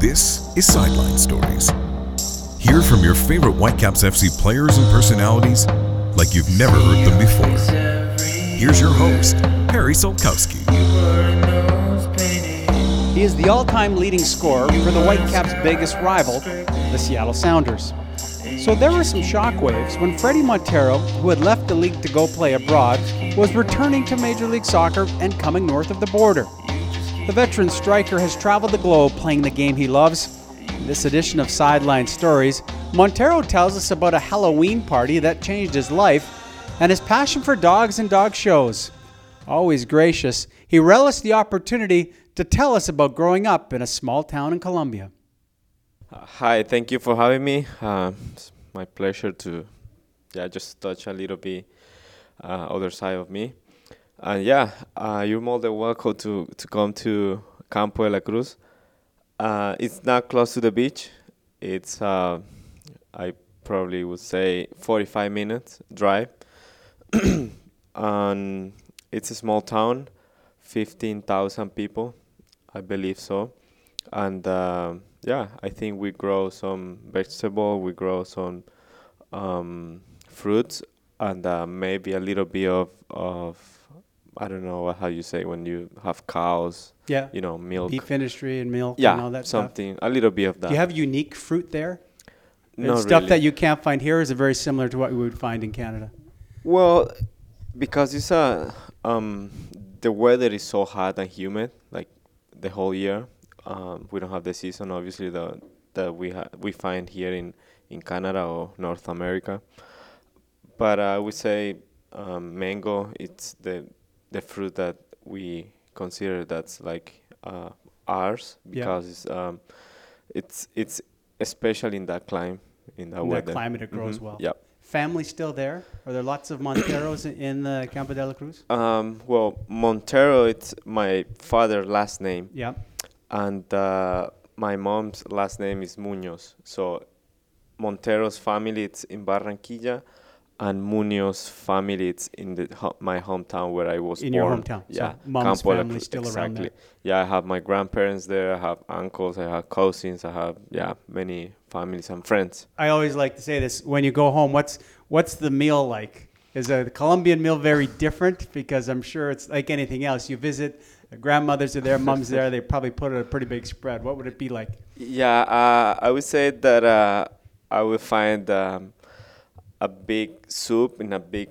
This is Sideline Stories. Hear from your favorite Whitecaps FC players and personalities like you've never heard them before. Here's your host, Perry Solkowski. He is the all time leading scorer for the Whitecaps' biggest rival, the Seattle Sounders. So there were some shockwaves when Fredy Montero, who had left the league to go play abroad, was returning to Major League Soccer and coming north of the border. The veteran striker has traveled the globe playing the game he loves. In this edition of Sideline Stories, Montero tells us about a Halloween party that changed his life and his passion for dogs and dog shows. Always gracious, he relished the opportunity to tell us about growing up in a small town in Colombia. Uh, hi, thank you for having me. Uh, it's my pleasure to, yeah, just touch a little bit uh, other side of me. And yeah, uh, you're more than welcome to to come to Campo de la Cruz. Uh, it's not close to the beach. It's uh, I probably would say 45 minutes drive. and it's a small town, 15,000 people, I believe so. And um, yeah, I think we grow some vegetable, we grow some um, fruits, and uh, maybe a little bit of of I don't know how you say when you have cows. Yeah. You know, milk. Beef industry and milk yeah, and all that stuff. something a little bit of that. Do you have unique fruit there? Not stuff really. that you can't find here is it very similar to what we would find in Canada? Well, because it's a um, the weather is so hot and humid, like the whole year. Um, we don't have the season, obviously, the that we ha- we find here in in Canada or North America. But I would say um, mango. It's the the fruit that we consider that's like uh, ours Yeah. because it's um, it's it's especially in that climate in that In that weather. climate, it grows Mhm. well. Yep. Family still there? Are there lots of Monteros in- in the Campo de la Cruz? Um, well, Montero, it's my father's last name, Yeah. and uh, my mom's last name is Munoz. So Montero's family it's in Barranquilla, and Munoz's family it's in the ho- my hometown where I was In born. your hometown. So Yeah, mom's Campo la family Cruz, still around there. Yeah, I have my grandparents there. I have uncles. I have cousins. I have yeah many families and friends. I always like to say this when you go home, what's what's the meal like? Is a Colombian meal very different? Because I'm sure it's like anything else. You visit, the grandmothers are there, mom's there, they probably put a pretty big spread. What would it be like? Yeah, uh, I would say that uh, I would find um, a big soup in a big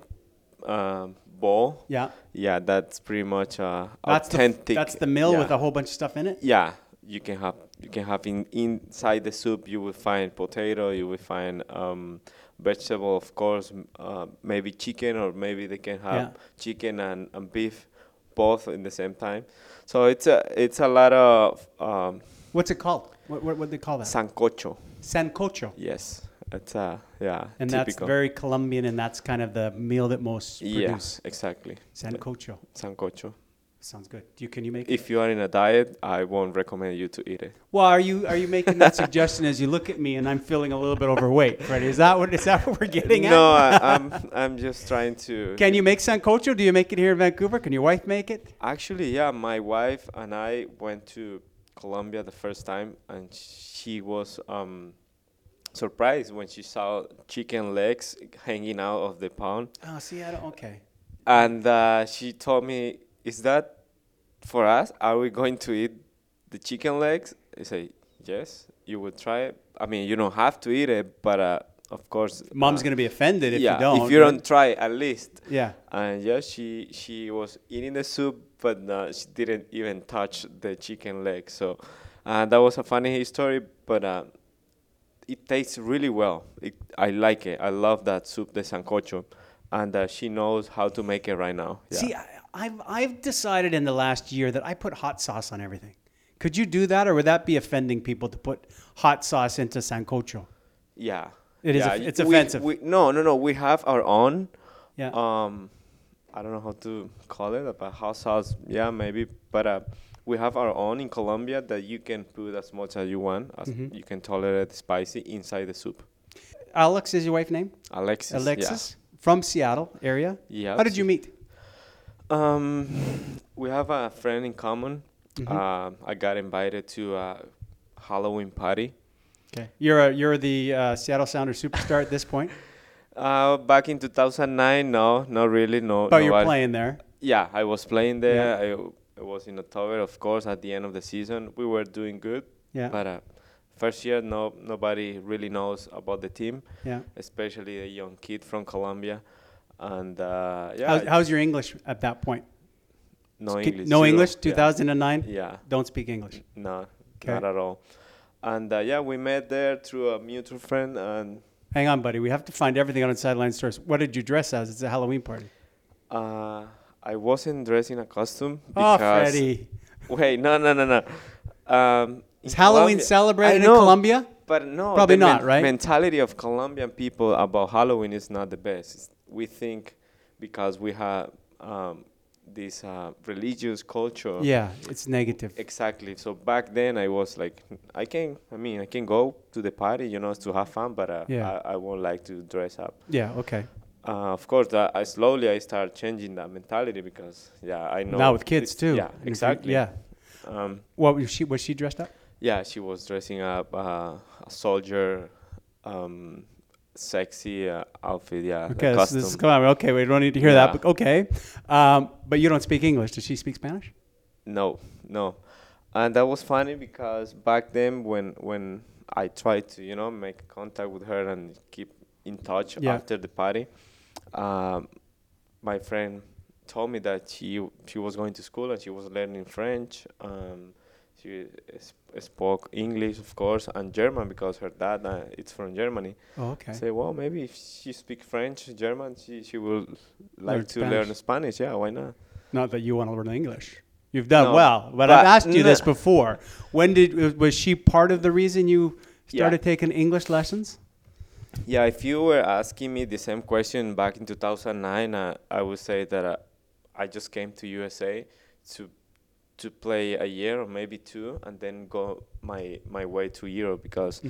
um, bowl. Yeah. Yeah, that's pretty much uh, That's the, authentic. that's the meal yeah. with a whole bunch of stuff in it? Yeah, you can have you can have in inside the soup. You will find potato. You will find um, vegetable, of course. Uh, maybe chicken, or maybe they can have Yeah. chicken and, and beef, both in the same time. So it's a it's a lot of um, What's it called? What, what, what do they call that? sancocho. Sancocho. Yes, it's uh yeah And that's very Colombian, and that's kind of the meal that most yeah produce. exactly Sancocho. sancocho. Sounds good. Do you, can you make it? If you are in a diet, I won't recommend you to eat it. Well, are you are you making that suggestion as you look at me and I'm feeling a little bit overweight, Fredy? Is that what is that what we're getting at? no, I'm I'm just trying to. Can you make sancocho? Do you make it here in Vancouver? Can your wife make it? Actually, yeah, my wife and I went to Colombia the first time, and she was um surprised when she saw chicken legs hanging out of the pound. Oh, see, I don't. Okay. And uh, she told me, "Is that for us? Are we going to eat the chicken legs?" I say, "Yes, you would try it. I mean, you don't have to eat it, but uh, of course, Mom's uh, gonna be offended if yeah, you don't. if you don't try at least." Yeah. And yeah, she she was eating the soup, but uh, she didn't even touch the chicken leg. So uh, that was a funny story, but uh, it tastes really well. It, I like it. I love that soup, de sancocho, and uh, she knows how to make it right now. Yeah. See, I, I've I've decided in the last year that I put hot sauce on everything. Could you do that, or would that be offending people to put hot sauce into sancocho? yeah, It is Yeah, off- it's we- offensive. We, no, no, no. We have our own. Yeah. Um, I don't know how to call it, but hot sauce. Yeah, maybe, but uh, we have our own in Colombia that you can put as much as you want. As Mhm. You can tolerate spicy inside the soup. Alex is your wife name? Alexis. yeah. Alexis from Seattle area. Yeah. How did you meet? Um, we have a friend in common. Mhm. Um, I got invited to a Halloween party. Okay. You're a, you're the uh, Seattle Sounder superstar at this point, Uh, back in 2009, no, not really, no. but you're playing there. Yeah, I was playing there. I, I was in October, of course. At the end of the season, we were doing good. Yeah. But uh, first year, no, nobody really knows about the team, yeah. especially a young kid from Colombia. And uh, yeah, How's, how's your English at that point? no English. No zero. English. 2009. Yeah, Don't speak English. no, Okay. not at all. And uh, yeah, we met there through a mutual friend, and Hang on, buddy. We have to find everything on Sideline Stories. What did you dress as? It's a Halloween party. uh, I wasn't dressed in a costume Oh, because Fredy. wait, no, no, no, no. Um, Is Halloween Colombia- celebrated I in Colombia? But no, Probably not, right? Mentality of Colombian people about Halloween is not the best. It's- we think because we have um, this uh, religious culture. Yeah, it's negative. Exactly. So back then I was like, I can. I mean, I can go to the party, you know, to have fun, but uh, Yeah. I, I won't like to dress up. Yeah, okay. Uh, of course, that I slowly I start changing that mentality because yeah, I know now with kids too. Yeah, exactly. Yeah. Um, What was she? Was she dressed up? yeah, she was dressing up uh, a soldier, um, sexy uh, outfit. Yeah, Okay, this, this is come on. Okay, we don't need to hear Yeah. that. But okay, um, but you don't speak English. Does she speak Spanish? No, no, and that was funny because back then when when I tried to you know make contact with her and keep in touch Yeah. after the party, um, my friend told me that she she was going to school and she was learning French. Um, she s- spoke English, of course, and German because her dad uh, it's from Germany. Oh, okay. Say, well, maybe if she speaks French, German, she she will like Learn to learn Spanish. Yeah, why not? Not that you want to learn English. You've done No, well, but, I've asked you this before. When did was she part of the reason you Yeah. started taking English lessons? Yeah, if you were asking me the same question back in 2009, uh, I would say that uh, I just came to USA to to play a year or maybe two, and then go my my way to Europe because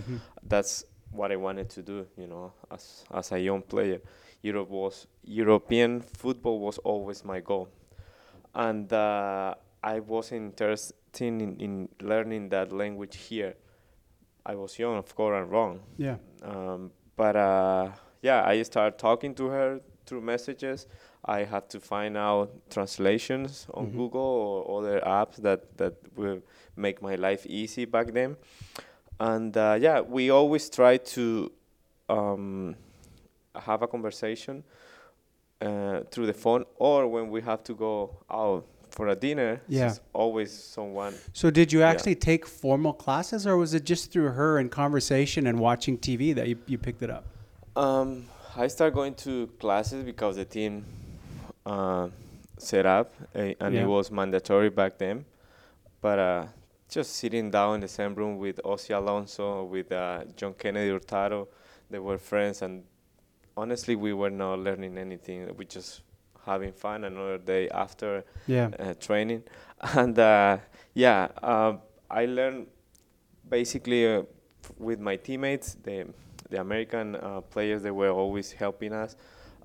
that's what I wanted to do. You know, as as a young player, Europe was European football was always my goal, and uh, I was interested in, in learning that language here. I was young, of course, and wrong. Yeah. Um, but uh, yeah, I started talking to her through messages. I had to find out translations on Mhm. Google or other apps that, that will make my life easy back then. And uh, yeah, we always try to um, have a conversation uh, through the phone, or when we have to go out for a dinner. Yeah. she's always someone. So did you Yeah. actually take formal classes, or was it just through her and conversation and watching TV that you, you picked it up? Um, I started going to classes because the team uh, set up, uh, and Yeah. it was mandatory back then. But uh, just sitting down in the same room with Ozzie Alonso, with uh, John Kennedy Hurtado, they were friends, and honestly, we were not learning anything. We just having fun another day after Yeah. uh, training, and uh, yeah, uh, I learned basically uh, with my teammates, the the American uh, players. They were always helping us,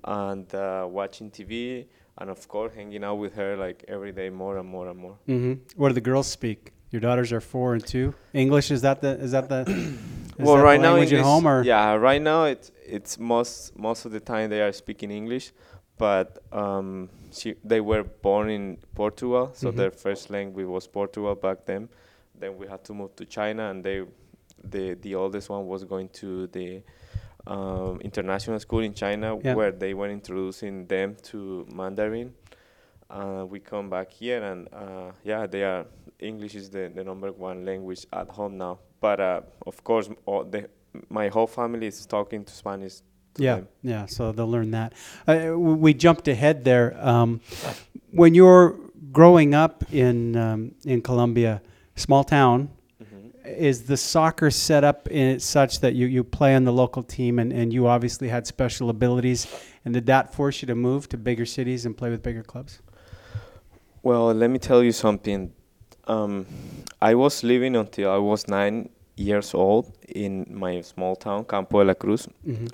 and uh, watching TV, and of course hanging out with her like every day more and more and more. hmm What do the girls speak? Your daughters are four and two. English is that the is that the is well, that right now English, at home or yeah, right now it's it's most most of the time they are speaking English, but um, she they were born in Portugal, so Mhm. their first language was Portugal back then. Then we had to move to China, and they the the oldest one was going to the um, international school in China, Yeah. where they were introducing them to Mandarin. Uh, we come back here, and uh, yeah, they are English is the, the number one language at home now. But uh, of course, m- all the my whole family is talking to Spanish. Yeah them. yeah so they'll learn that. Uh, we jumped ahead there. Um, when you're growing up in um, in Colombia, small town, Mhm. is the soccer set up in it such that you, you play on the local team and, and you obviously had special abilities and did that force you to move to bigger cities and play with bigger clubs Well, let me tell you something. Um, I was living until I was nine years old in my small town, Campo de la Cruz, mm-hmm.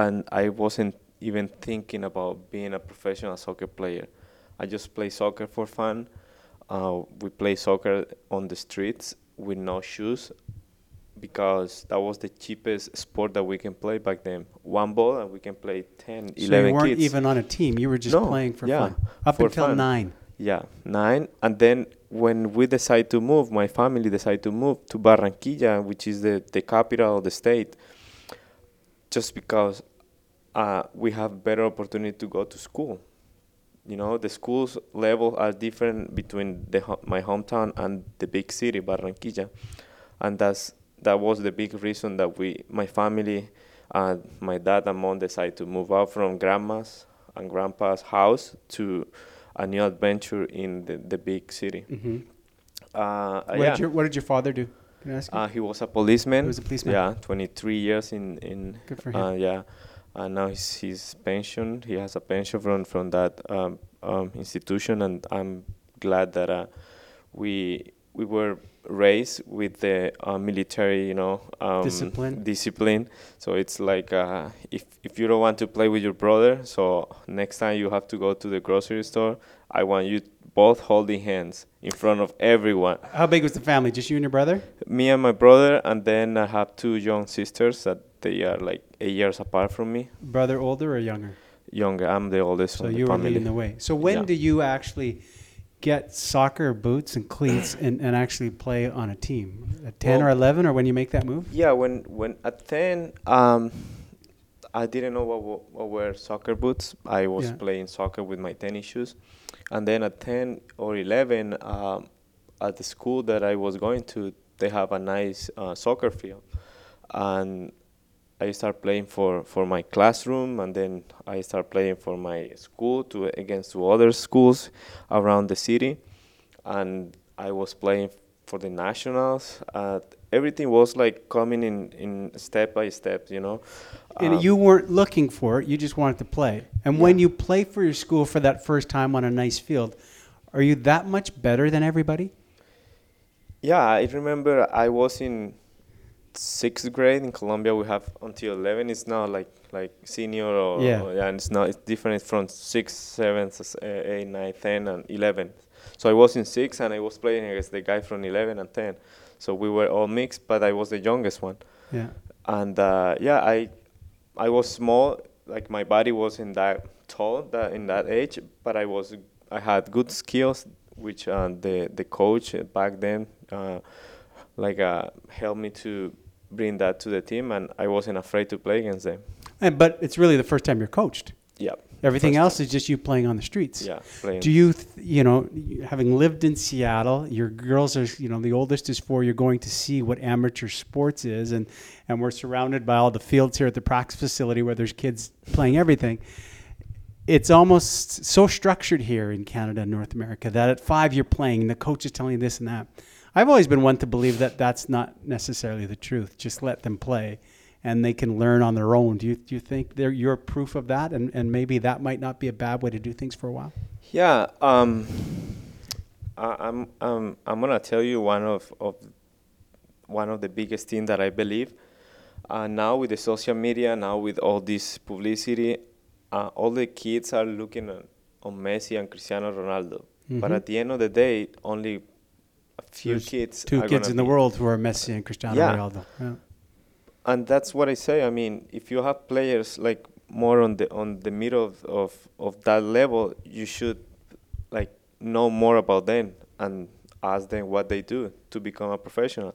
And I wasn't even thinking about being a professional soccer player. I just play soccer for fun. Uh, we play soccer on the streets, with no shoes because that was the cheapest sport that we can play back then. One ball and we can play 10, So 11 you weren't kids. even on a team. You were just No, playing for yeah, fun. Up for until fun. nine. Yeah, nine. And then when we decided to move, my family decided to move to Barranquilla, which is the, the capital of the state, just because uh, we have better opportunity to go to school. You know, the schools level are different between the ho- my hometown and the big city, Barranquilla, and that's that was the big reason that we, my family, uh, my dad and mom decided to move out from grandma's and grandpa's house to a new adventure in the, the big city. Mm-hmm. Uh, What, yeah. did your, what did your father do? Can I ask you? Uh, he was a policeman. He was a policeman. Yeah, 23 years in in. Good for him. Uh, yeah, and now he's he's pensioned. He has a pension from from that um, um, institution, and I'm glad that uh, we we were raised with the uh, military, you know, um, Discipline. Discipline. So it's like uh, if if you don't want to play with your brother, so next time you have to go to the grocery store, I want you both holding hands in front of everyone How big was the family? Just you and your brother? me and my brother, and then I have two young sisters that they are like eight years apart from me. Brother older or younger? Younger, I'm the oldest So you were leading the way. So when Yeah. do you actually get soccer boots and cleats and, and actually play on a team? At 10 or 11 or when you make that move? Yeah, when when at ten, um, I didn't know what, what were soccer boots. I was Yeah. playing soccer with my tennis shoes, and then at ten or eleven, um, at the school that I was going to, they have a nice uh, soccer field, and I start playing for, for my classroom, and then I start playing for my school to against two other schools around the city, and I was playing for the nationals. Uh, everything was like coming in, in step by step, you know. And Um, you weren't looking for it, you just wanted to play. And when you play for your school for that first time on a nice field, are you that much better than everybody? Yeah, I remember I was in sixth grade in Colombia. We have until eleven. It's not like like senior or Yeah. or- and it's not. It's different from sixth, seventh, s- uh, eight, nine, ten, and eleven. So I was in six, and I was playing against the guy from eleven and ten. So we were all mixed, but I was the youngest one. Yeah. And uh, yeah, I I was small. Like my body wasn't that tall that in that age, but I was I had good skills, which uh, the the coach back then uh, like uh, helped me to bring that to the team, and I wasn't afraid to play against them. And, but it's really the first time you're coached. Yeah. Everything else is just you playing on the streets. Yeah. Playing. Do you, th- you know, having lived in Seattle, your girls are, you know, the oldest is four. You're going to see what amateur sports is, and and we're surrounded by all the fields here at the practice facility where there's kids playing everything. It's almost so structured here in Canada and North America that at five you're playing, and the coach is telling you this and that. I've always been one to believe that that's not necessarily the truth. Just let them play, and they can learn on their own. Do you do you think they're, you're proof of that, and and maybe that might not be a bad way to do things for a while? Yeah, um, I, I'm um, I'm gonna tell you one of, of one of the biggest things that I believe. Uh, now with the social media, now with all this publicity, uh, all the kids are looking on, on Messi and Cristiano Ronaldo. But Mhm. at the end of the day, only a few There's kids. two kids in the world who are Messi and Cristiano Yeah. Ronaldo. Yeah. And that's what I say. I mean, if you have players like more on the on the middle of, of, of that level, you should like know more about them and ask them what they do to become a professional.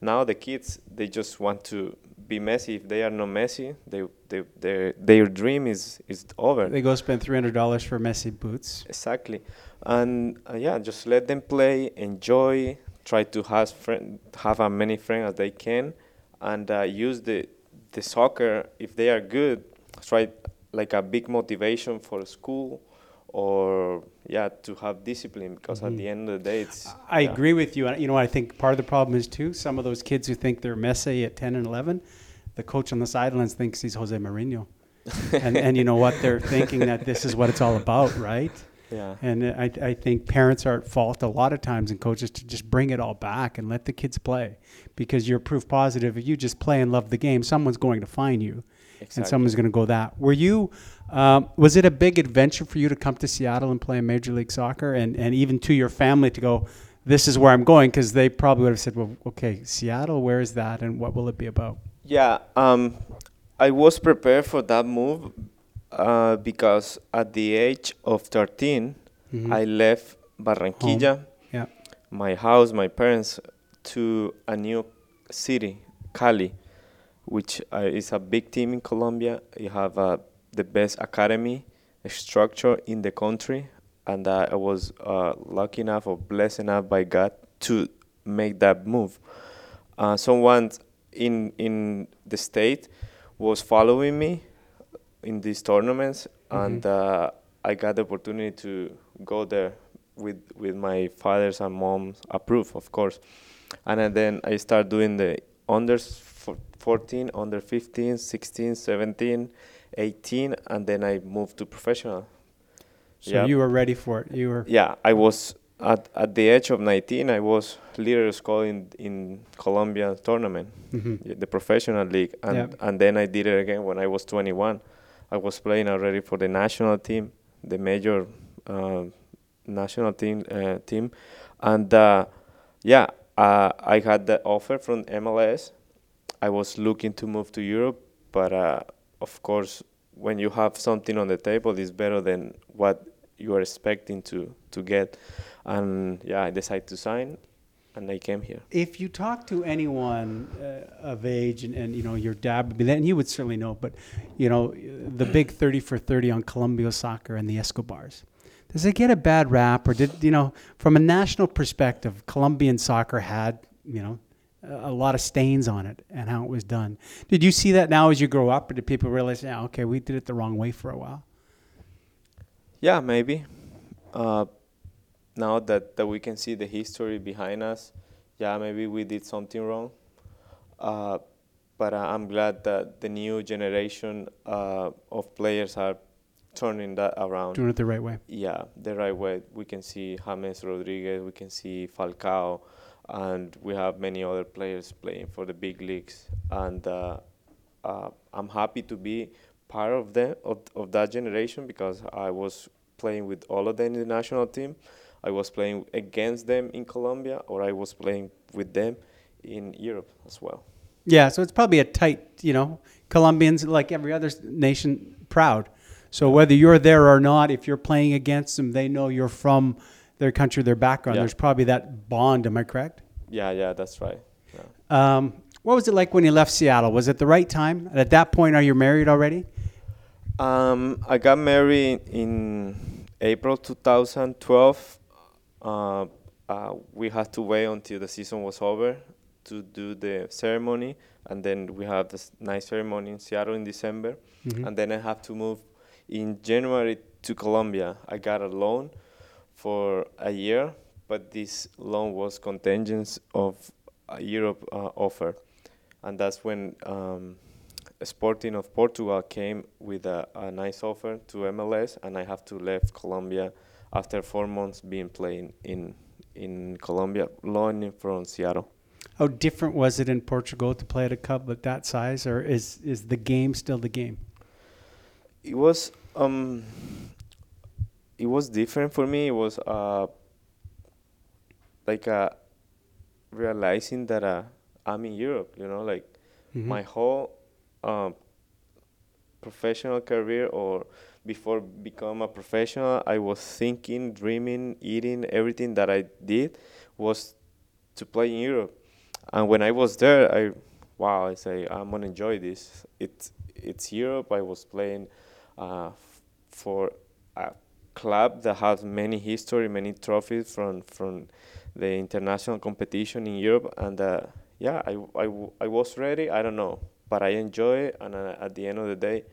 Now the kids they just want to be Messi. If they are not Messi, they, they their their dream is is over. They go spend three hundred dollars for Messi boots. Exactly, and uh, yeah, just let them play, enjoy, try to have friend, have as many friends as they can, and uh, use the the soccer if they are good. Try like a big motivation for school, or yeah, to have discipline because at Mhm. the end of the day, it's. I yeah. agree with you. And you know, I think part of the problem is too some of those kids who think they're Messi at ten and eleven. The coach on the sidelines thinks he's Jose Mourinho, and and you know what they're thinking that this is what it's all about, right? Yeah. And I, I think parents are at fault a lot of times and coaches to just bring it all back and let the kids play because you're proof positive. If you just play and love the game, someone's going to find you and someone's going to go that. Were you, um, was it a big adventure for you to come to Seattle and play in Major League Soccer and, and even to your family to go, this is where I'm going because they probably would have said, well, okay, Seattle, where is that and what will it be about? Yeah, um, I was prepared for that move uh, because at the age of 13, Mhm. I left Barranquilla, Yeah. my house, my parents, to a new city, Cali, which uh, is a big team in Colombia. You have uh, the best academy structure in the country, and uh, I was uh, lucky enough or blessed enough by God to make that move. Uh, someone in in the state was following me in these tournaments, and uh, I got the opportunity to go there with with my father's and mom's approve, of course. And then I started doing the under 14, under 15, 16, 17, 18, and then I moved to professional. So Yeah. you were ready for it. You were. Yeah, I was at at the age of 19. I was leader scorer in in Colombia tournament, Mhm. the professional league, and Yeah. and then I did it again when I was 21. I was playing already for the national team, the major uh, national team uh, team, and uh, yeah, uh, I had the offer from MLS. I was looking to move to Europe, but uh, of course, when you have something on the table, it's better than what you are expecting to to get. And yeah, I decided to sign, and I came here. If you talk to anyone uh, of age, and, and you know your dad would be there, and he would certainly know, but you know the big thirty for thirty on Colombia soccer and the Escobars. Does it get a bad rap, or did you know from a national perspective, Colombian soccer had you know a a lot of stains on it and how it was done? Did you see that now as you grow up, or did people realize, yeah, okay, we did it the wrong way for a while? Yeah, maybe. Uh, now that, that we can see the history behind us, yeah, maybe we did something wrong. Uh, but I'm glad that the new generation uh, of players are turning that around. Doing it the right way. Yeah, the right way. We can see James Rodriguez, we can see Falcao, and we have many other players playing for the big leagues. And uh, uh, I'm happy to be part of them of, of that generation because I was playing with all of them in the national team. I was playing against them in Colombia, or I was playing with them in Europe as well. Yeah, so it's probably a tight, you know, Colombians, like every other nation, proud. So whether you're there or not, if you're playing against them, they know you're from their country, their background. Yeah. There's probably that bond. Am I correct? Yeah, yeah, that's right. Yeah. Um, what was it like when you left Seattle? Was it the right time? At that point, are you married already? Um, I got married in April 2012. Uh, uh, we had to wait until the season was over to do the ceremony, and then we have this nice ceremony in Seattle in December, and then I have to move in January to Colombia. I got a loan for a year, but this loan was contingent of a Europe uh, offer, and that's when. Um, Sporting of Portugal came with a, a nice offer to MLS, and I have to leave Colombia after four months being playing in in Colombia, loaning from Seattle. How different was it in Portugal to play at a club of that size, or is is the game still the game? It was um, it was different for me. It was uh, like uh, realizing that uh, I'm in Europe. You know, like my whole um, professional career or before become a professional i was thinking dreaming eating everything that i did was to play in europe. And when i was there i wow i say i'm gonna enjoy this. It's it's europe. I was playing uh, for a club that has many history many trophies from from the international competition in europe. And uh, yeah I, I, I was ready. I don't know but i enjoy it. And uh, at the end of the day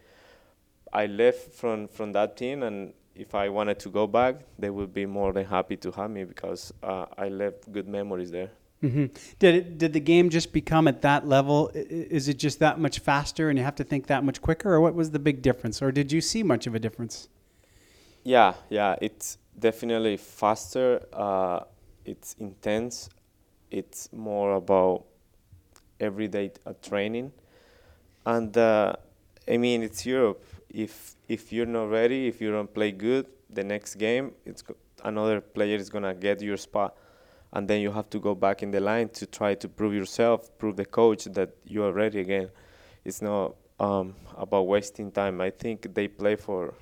I left from from that team, and if I wanted to go back, they would be more than happy to have me because uh, I left good memories there. hmm Did it, did the game just become at that level? Is it just that much faster, and you have to think that much quicker, or what was the big difference, or did you see much of a difference? Yeah, yeah, it's definitely faster. Uh, it's intense. It's more about everyday uh, training, and uh, I mean it's Europe. If if you're not ready, if you don't play good, the next game it's go- another player is gonna get your spot, and then you have to go back in the line to try to prove yourself, prove the coach that you are ready again. It's not um, about wasting time. I think they play for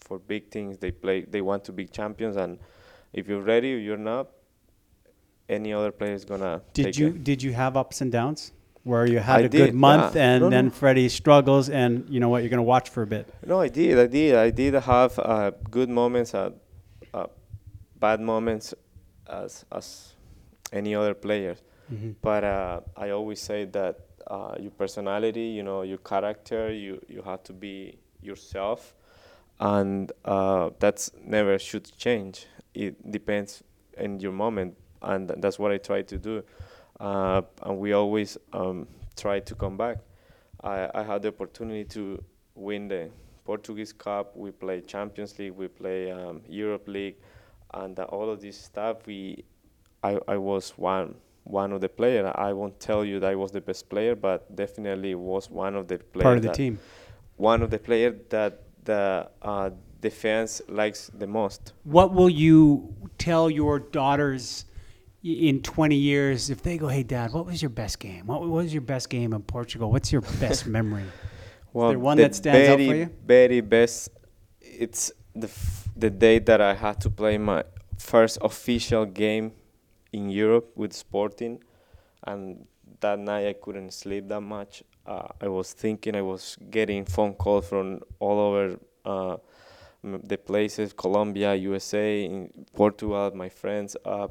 for big things. They play. They want to be champions, and if you're ready, you're not. Any other player is gonna. Did take you it. did you have ups and downs where you had I a good month and No, then no. Fredy struggles and you know what you're going to watch for a bit? No, I did. I did. I did have uh, good moments, uh, uh, bad moments, as as any other player. But uh, I always say that uh, your personality, you know, your character, you you have to be yourself, and uh, that's never should change. It depends in your moment, and that's what I try to do. Uh, and we always um, try to come back. I, I had the opportunity to win the Portuguese Cup. We play Champions League. We play um, Europe League, and uh, all of this stuff. We, I, I was one one of the players. I won't tell you that I was the best player, but definitely was one of the players. Part of the team. One of the players that the uh, the fans likes the most. What will you tell your daughters i- in 20 years if they go, "Hey dad, what was your best game? What was your best game in Portugal? What's your best memory?" Well, there one the that stands out very, for you? Very best. It's the f- the day that I had to play my first official game in Europe with Sporting, and that night I couldn't sleep that much. Uh, I was thinking, I was getting phone calls from all over uh, the places, Colombia, USA, in Portugal, my friends. Uh,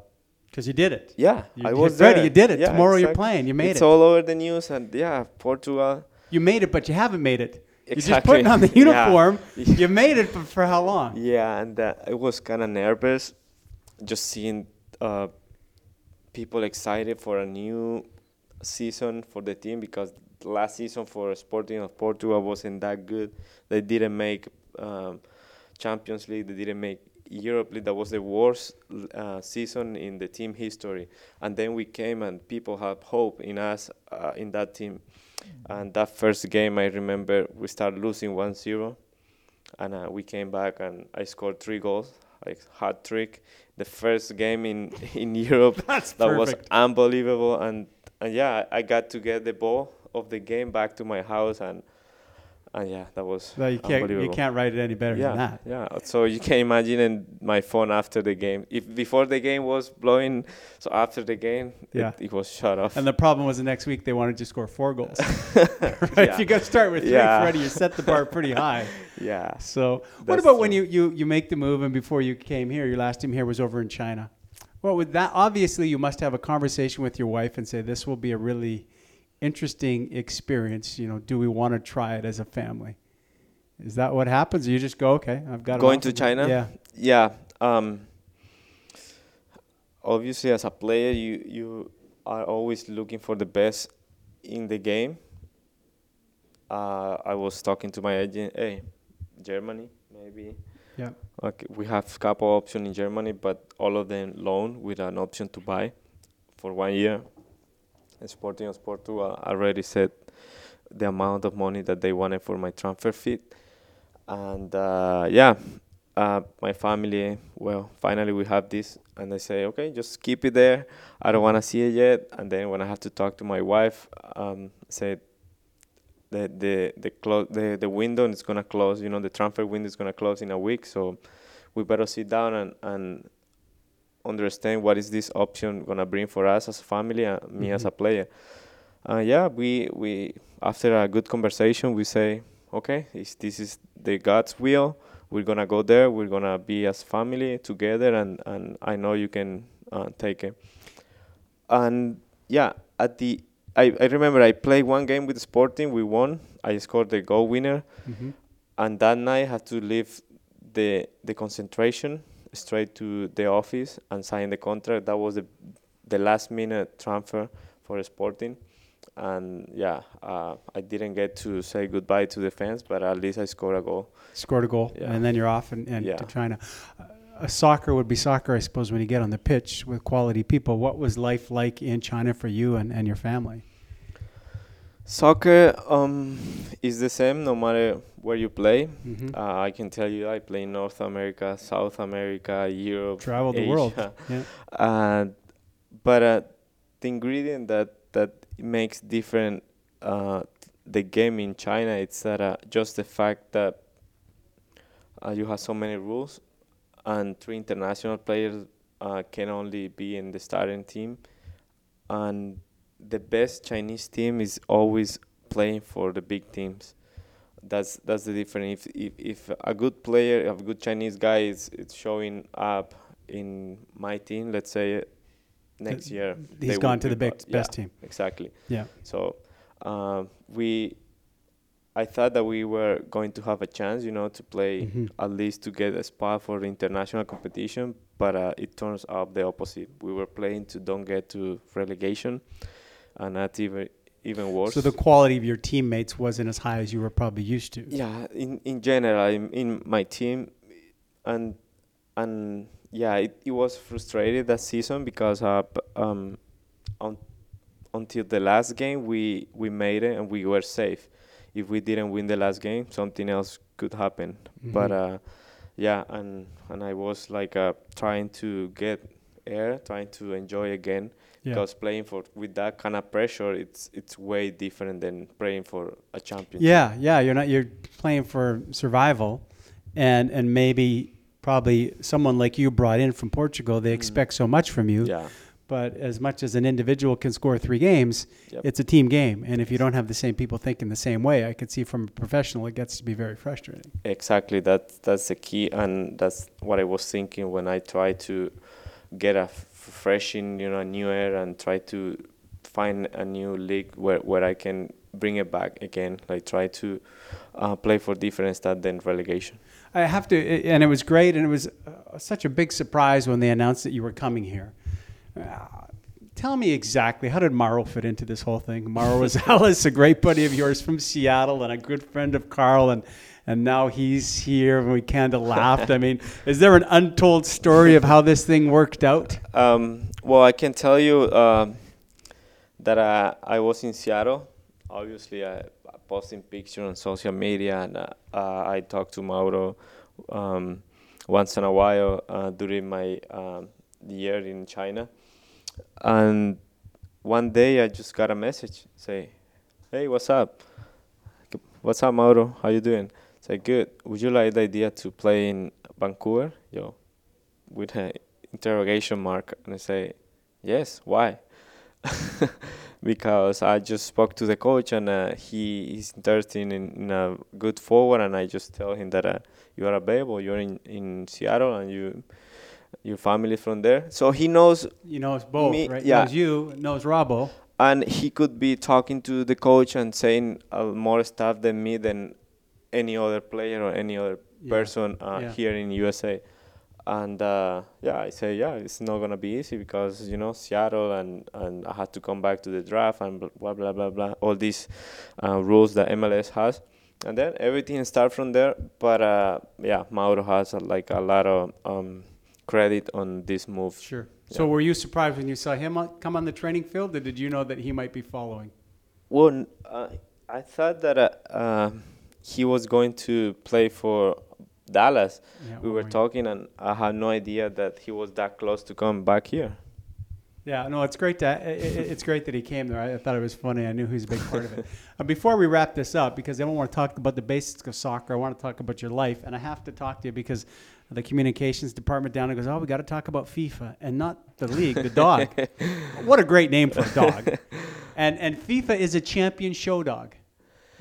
Cuz you did it. yeah, You I was ready. there. you did it. Yeah, Tomorrow you're playing. You made it's it. all over the news, and yeah, Portugal. You made it, but you haven't made it. Exactly. You're just Exactly. putting on the Yeah. uniform. You made it, but for how long? Yeah, and uh, I was kind of nervous just seeing uh, people excited for a new season for the team because last season for Sporting of Portugal wasn't that good. They didn't make um, Champions League. They didn't make Europe League. That was the worst uh, season in the team history. And then we came and people have hope in us uh, in that team. And that first game, I remember we started losing 1-0 and uh, we came back and I scored three goals, like hat trick. The first game in in Europe That's that perfect. was unbelievable, and and yeah, I got to get the ball of the game back to my house, and and yeah, that was Well, you can't, you can't write it any better yeah, than that. yeah. So you can imagine in my phone after the game. If before the game was blowing, so after the game, Yeah. it, it was shut off. And the problem was the next week they wanted to score four goals. right? If you got to start with three, Yeah. Fredy, you set the bar pretty high. yeah. So, what That's about when you, you, you make the move and before you came here, your last team here was over in China? Well, with that, obviously, you must have a conversation with your wife and say, this will be a really interesting experience. You know, do we want to try it as a family? Is that what happens? You just go, okay, I've got Going to China? Yeah. Yeah. Um, obviously, as a player, you you are always looking for the best in the game. Uh, I was talking to my agent. Hey, Germany, maybe. Yeah. Okay, we have couple options in Germany, but all of them loan with an option to buy for one year. And Sporting of Portugal already said the amount of money that they wanted for my transfer fee, and uh, yeah, uh, my family. Well, finally we have this, and I say, okay, just keep it there. I don't want to see it yet. And then when I have to talk to my wife, um, said the the the the the window is gonna close. You know, the transfer window is gonna close in a week, so we better sit down and and understand what is this option gonna bring for us as a family and me as a player. Uh, yeah, we we after a good conversation, we say, okay, is this is the God's will. We're gonna go there. We're gonna be as family together, and and I know you can uh, take it. And yeah, at the I, I remember I played one game with Sporting. We won. I scored the goal winner, Mm-hmm. and that night I had to leave the the concentration straight to the office and sign the contract. That was the the last minute transfer for Sporting, and yeah, uh, I didn't get to say goodbye to the fans, but at least I scored a goal. Scored a goal, Yeah. and then you're off and, and Yeah. to China. Uh, soccer would be soccer, I suppose, when you get on the pitch with quality people. What was life like in China for you and, and your family? Soccer um, is the same no matter where you play. Mm-hmm. Uh, I can tell you, I play in North America, South America, Europe, travel the world. Yeah. and but uh, the ingredient that that makes different uh, the game in China it's that uh, just the fact that uh, you have so many rules and three international players uh, can only be in the starting team and the best Chinese team is always playing for the big teams that's that's the difference if if, if a good player a good Chinese guy is, is showing up in my team let's say next year he's gone to the big, best yeah, team. exactly Yeah. so um, we, I thought that we were going to have a chance, you know, to play Mhm. at least to get a spot for the international competition. But uh, it turns out the opposite. We were playing to don't get to relegation, and that's even even worse. So the quality of your teammates wasn't as high as you were probably used to. yeah, in in general, in, in my team, and and yeah, it, it was frustrated that season because uh, um, on, until the last game we we made it and we were safe. If we didn't win the last game, something else could happen. But Mhm. uh, yeah, and and I was like uh, trying to get air, trying to enjoy again Yeah. because playing for with that kind of pressure, it's it's way different than playing for a championship. Yeah, yeah, you're not you're playing for survival, and and maybe probably someone like you brought in from Portugal, they expect so much from you. Mm. Yeah. But as much as an individual can score three games, Yep. it's a team game, and if you don't have the same people thinking the same way, I could see from a professional it gets to be very frustrating. Exactly. That that's the key, and that's what I was thinking when I tried to get a f- fresh in, you know, new air, and try to find a new league where where I can bring it back again. Like try to uh, play for different stuff than relegation. I have to, and it was great, and it was uh, such a big surprise when they announced that you were coming here. Uh, tell me exactly how did Mauro fit into this whole thing? Mauro Rosales, a great buddy of yours from Seattle, and a good friend of Carl, and and now he's here, and we kind of laughed. I mean, is there an untold story of how this thing worked out? Um, well, I can tell you um, that uh, I was in Seattle. Obviously, I, I posting pictures on social media, and uh, uh, I talked to Mauro um, once in a while uh, during my um, year in China. And one day, I just got a message say, "Hey, what's up? What's up, Mauro? How you doing?" Say, "Good. Would you like the idea to play in Vancouver?" Yo, with an interrogation mark and I say, yes, why? because I just spoke to the coach and uh, he is interested in, in a good forward and I just tell him that uh, you are available, you're in, in Seattle and you your family from there. So he knows You know, it's both, Me- right? yeah. Knows you, knows Robbo. and he could be talking to the coach and saying uh, more stuff than me than any other player or any other Yeah. person uh, Yeah. here in USA. And uh, yeah, I say yeah, it's not gonna be easy because you know Seattle and and I had to come back to the draft and bl- blah blah blah blah all these uh, rules that MLS has, and then everything start from there. But uh, yeah, Mauro has uh, like a lot of um, credit on this move. Sure. So were you surprised when you saw him come on the training field, or did you know that he might be following? Well, uh, I thought that uh, uh, he was going to play for Dallas. Yeah, we were you- talking, and I had no idea that he was that close to come back here. Yeah, no, it's great to. i- i- It's great that he came there. I, I thought it was funny. I knew he was a big part of it. Uh, before we wrap this up, because I don't want to talk about the basics of soccer, I want to talk about your life, and I have to talk to you because the communications department down there goes, "Oh, we got to talk about FIFA and not the league, the dog." what a great name for a dog! And and FIFA is a champion show dog.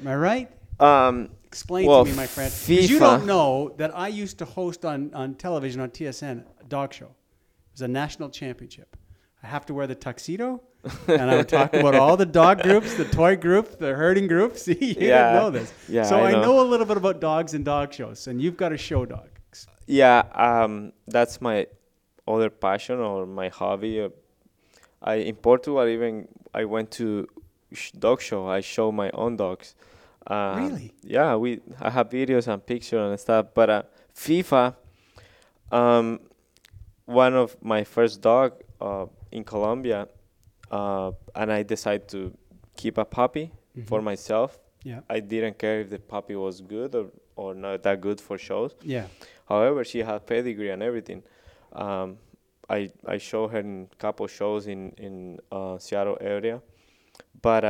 Am I right? Um, Explain Well, to me, my friend. 'Cause you don't know that I used to host on, on television on TSN a dog show. It was a national championship. I have to wear the tuxedo, and I would talk about all the dog groups, the toy group, the herding group. See, you Yeah. didn't know this. Yeah, so I I know. know. a little bit about dogs and dog shows, and you've got a show dog. yeah, um, that's my other passion or my hobby. Uh, I in Portugal even I went to dog show. I show my own dogs. Um, Really? Yeah, we I have videos and pictures and stuff. But uh, FIFA, um, one of my first dog uh, in Colombia, uh, and I decided to keep a puppy for Mhm. myself. Yeah, I didn't care if the puppy was good or, or not that good for shows. yeah. However, she had pedigree and everything. Um, I I show her in a couple shows in in uh, Seattle area, but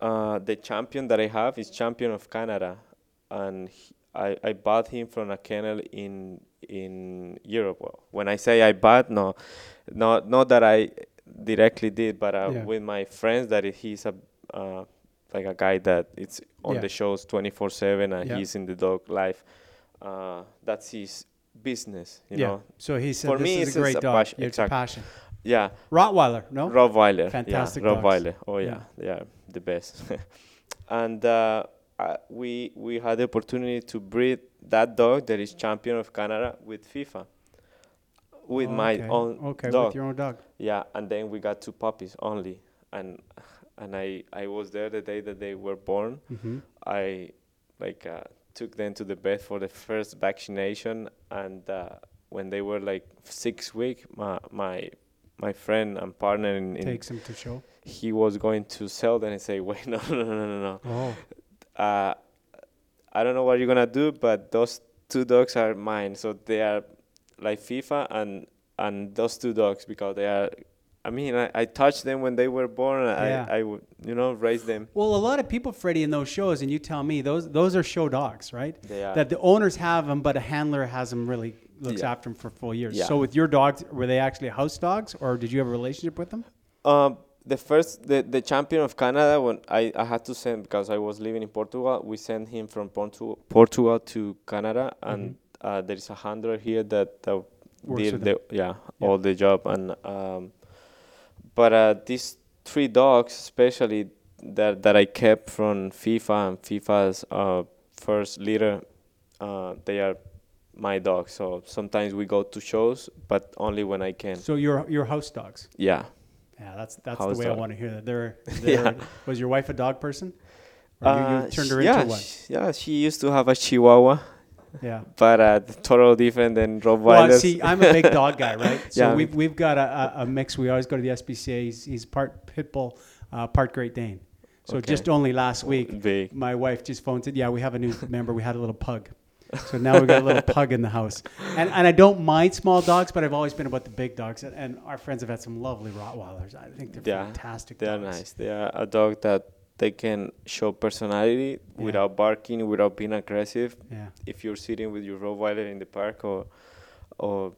uh, the champion that I have is champion of Canada, and he, I I bought him from a kennel in in Europe. Well, when I say I bought, no, not not that I directly did, but uh, Yeah. with my friends that he's a uh, like a guy that it's on Yeah. the shows 24/7 and Yeah. he's in the dog life. Uh, that's his business, you know. So he said For this me, is it's a great a dog. passion- It's a passion. Yeah, Rottweiler, no? Rottweiler. Fantastic yeah, dogs. Rottweiler. Oh yeah, Yeah. The best. and uh, uh, we we had the opportunity to breed that dog that is champion of Canada with FIFA, with Oh, my okay. own Okay, dog. with your own dog. Yeah, and then we got two puppies only, and and I I was there the day that they were born. Mm-hmm. I like uh, took them to the vet for the first vaccination, and uh, when they were like six week, my my my friend and partner in, in Takes him to show. he was going to sell them and say, wait, no, no, no, no, no. Oh. Uh, I don't know what you're gonna do, but those two dogs are mine. So they are like FIFA and and those two dogs because they are. I mean, I, I touched them when they were born. Yeah. I I would you know raise them. Well, a lot of people, Fredy, in those shows, and you tell me those those are show dogs, right? They are. That the owners have them, but a handler has them really looks Yeah. after them for full years. Yeah. So with your dogs, were they actually house dogs, or did you have a relationship with them? Um, the first, the, the champion of Canada, when I, I had to send because I was living in Portugal, we sent him from Portu- Portugal to Canada, and uh, there is a handler here that, that Mm-hmm. Works did with the, yeah, all the job, and um, but uh, these three dogs, especially that that I kept from FIFA and FIFA's uh, first leader, uh, they are my dog. So sometimes we go to shows, but only when I can. So your your house dogs. Yeah. Yeah, that's that's House the way I want to hear that. They're, they're Yeah. was your wife a dog person? Or you, Uh, you turned her yeah, into one? sh- yeah, she used to have a Chihuahua, Yeah. but uh, total different than Well, Rottweilers. see, I'm a big dog guy, right? So Yeah, we've we've got a, a, a mix. We always go to the SPCA. He's, he's part pit bull, uh, part Great Dane. So Okay. just only last week, Big. my wife just phoned said, "Yeah, we have a new member. We had a little pug." So now we've got a little pug in the house, and and I don't mind small dogs, but I've always been about the big dogs. And, and our friends have had some lovely Rottweilers. I think they're Yeah, fantastic. They are dogs. nice. They are a dog that they can show personality Yeah. without barking, without being aggressive. Yeah. If you're sitting with your Rottweiler in the park or or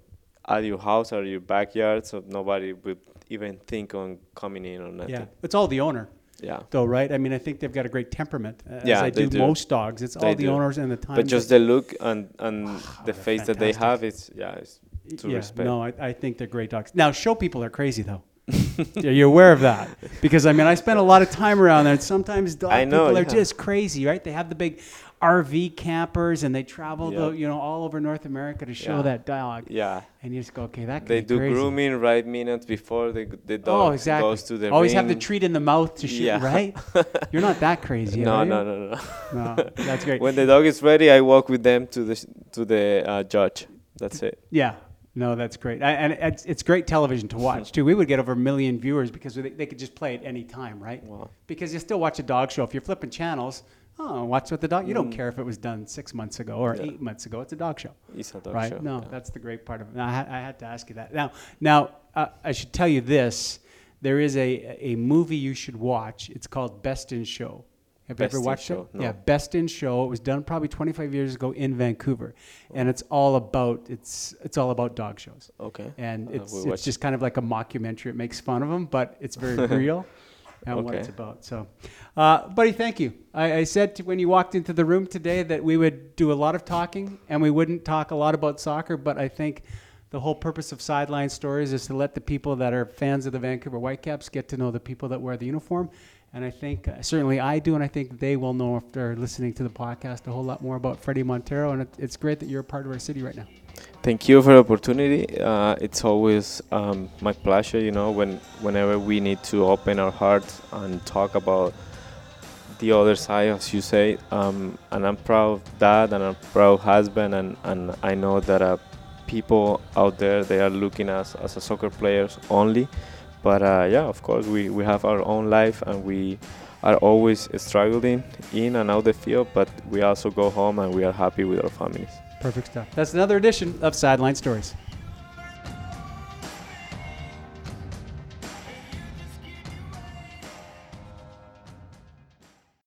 at your house or your backyard, so nobody would even think on coming in or nothing. Yeah, it's all the owner, Yeah. though, right? I mean, I think they've got a great temperament. uh, As Yeah, I they do, do. most dogs. It's all the do. owners and the time. But just the look and and the they're face that they have, it's yeah, it's to yeah, respect. no, I, I think they're great dogs. Now, show people are crazy though. are you aware of that? Because I mean, I spend a lot of time around there, and sometimes dog know, people are yeah. just crazy, right? They have the big RV campers, and they travel, the, you know, all over North America to show Yeah. that dog. Yeah. And you just go, okay, that could They do crazy. grooming right minutes before the the dog Oh, exactly. goes to the Always have the treat in the mouth to shoot, Yeah. right? You're not that crazy, no, are you? no, no, no, No, that's great. When the dog is ready, I walk with them to the to the uh, judge. That's it. Yeah. No, that's great. I, and it's, it's great television to watch, too. We would get over a million viewers because they, they could just play it any time, right? Wow. Because you still watch a dog show. If you're flipping channels, oh, watch what the dog, you don't Mm. care if it was done six months ago or eight months ago. It's a dog show, It's a dog right? show. no, yeah. that's the great part of it. Now, I, ha- I had to ask you that. Now, now uh, I should tell you this. There is a, a movie you should watch. It's called Best in Show. Have Best you in ever watched Show? it? No. Yeah, Best in Show. It was done probably 25 years ago in Vancouver, and it's all about it's it's all about dog shows. Okay. And Uh, it's we'll it's watch just kind of like a mockumentary. It makes fun of them, but it's very real and what it's about. So, uh, buddy, thank you. I, I said to, when you walked into the room today that we would do a lot of talking and we wouldn't talk a lot about soccer, but I think the whole purpose of sideline stories is to let the people that are fans of the Vancouver Whitecaps get to know the people that wear the uniform. And I think uh, certainly I do, and I think they will know if they're listening to the podcast a whole lot more about Fredy Montero. And it, it's great that you're a part of our city right now. Thank you for the opportunity. Uh, it's always um, my pleasure, you know, when whenever we need to open our hearts and talk about the other side, as you say. Um, and I'm proud of dad and I'm proud husband, and, and I know that uh, people out there they are looking us as a soccer players only. But uh, yeah, of course, we, we have our own life and we are always struggling in and out the field, but we also go home and we are happy with our families. Perfect stuff. That's another edition of Sideline Stories.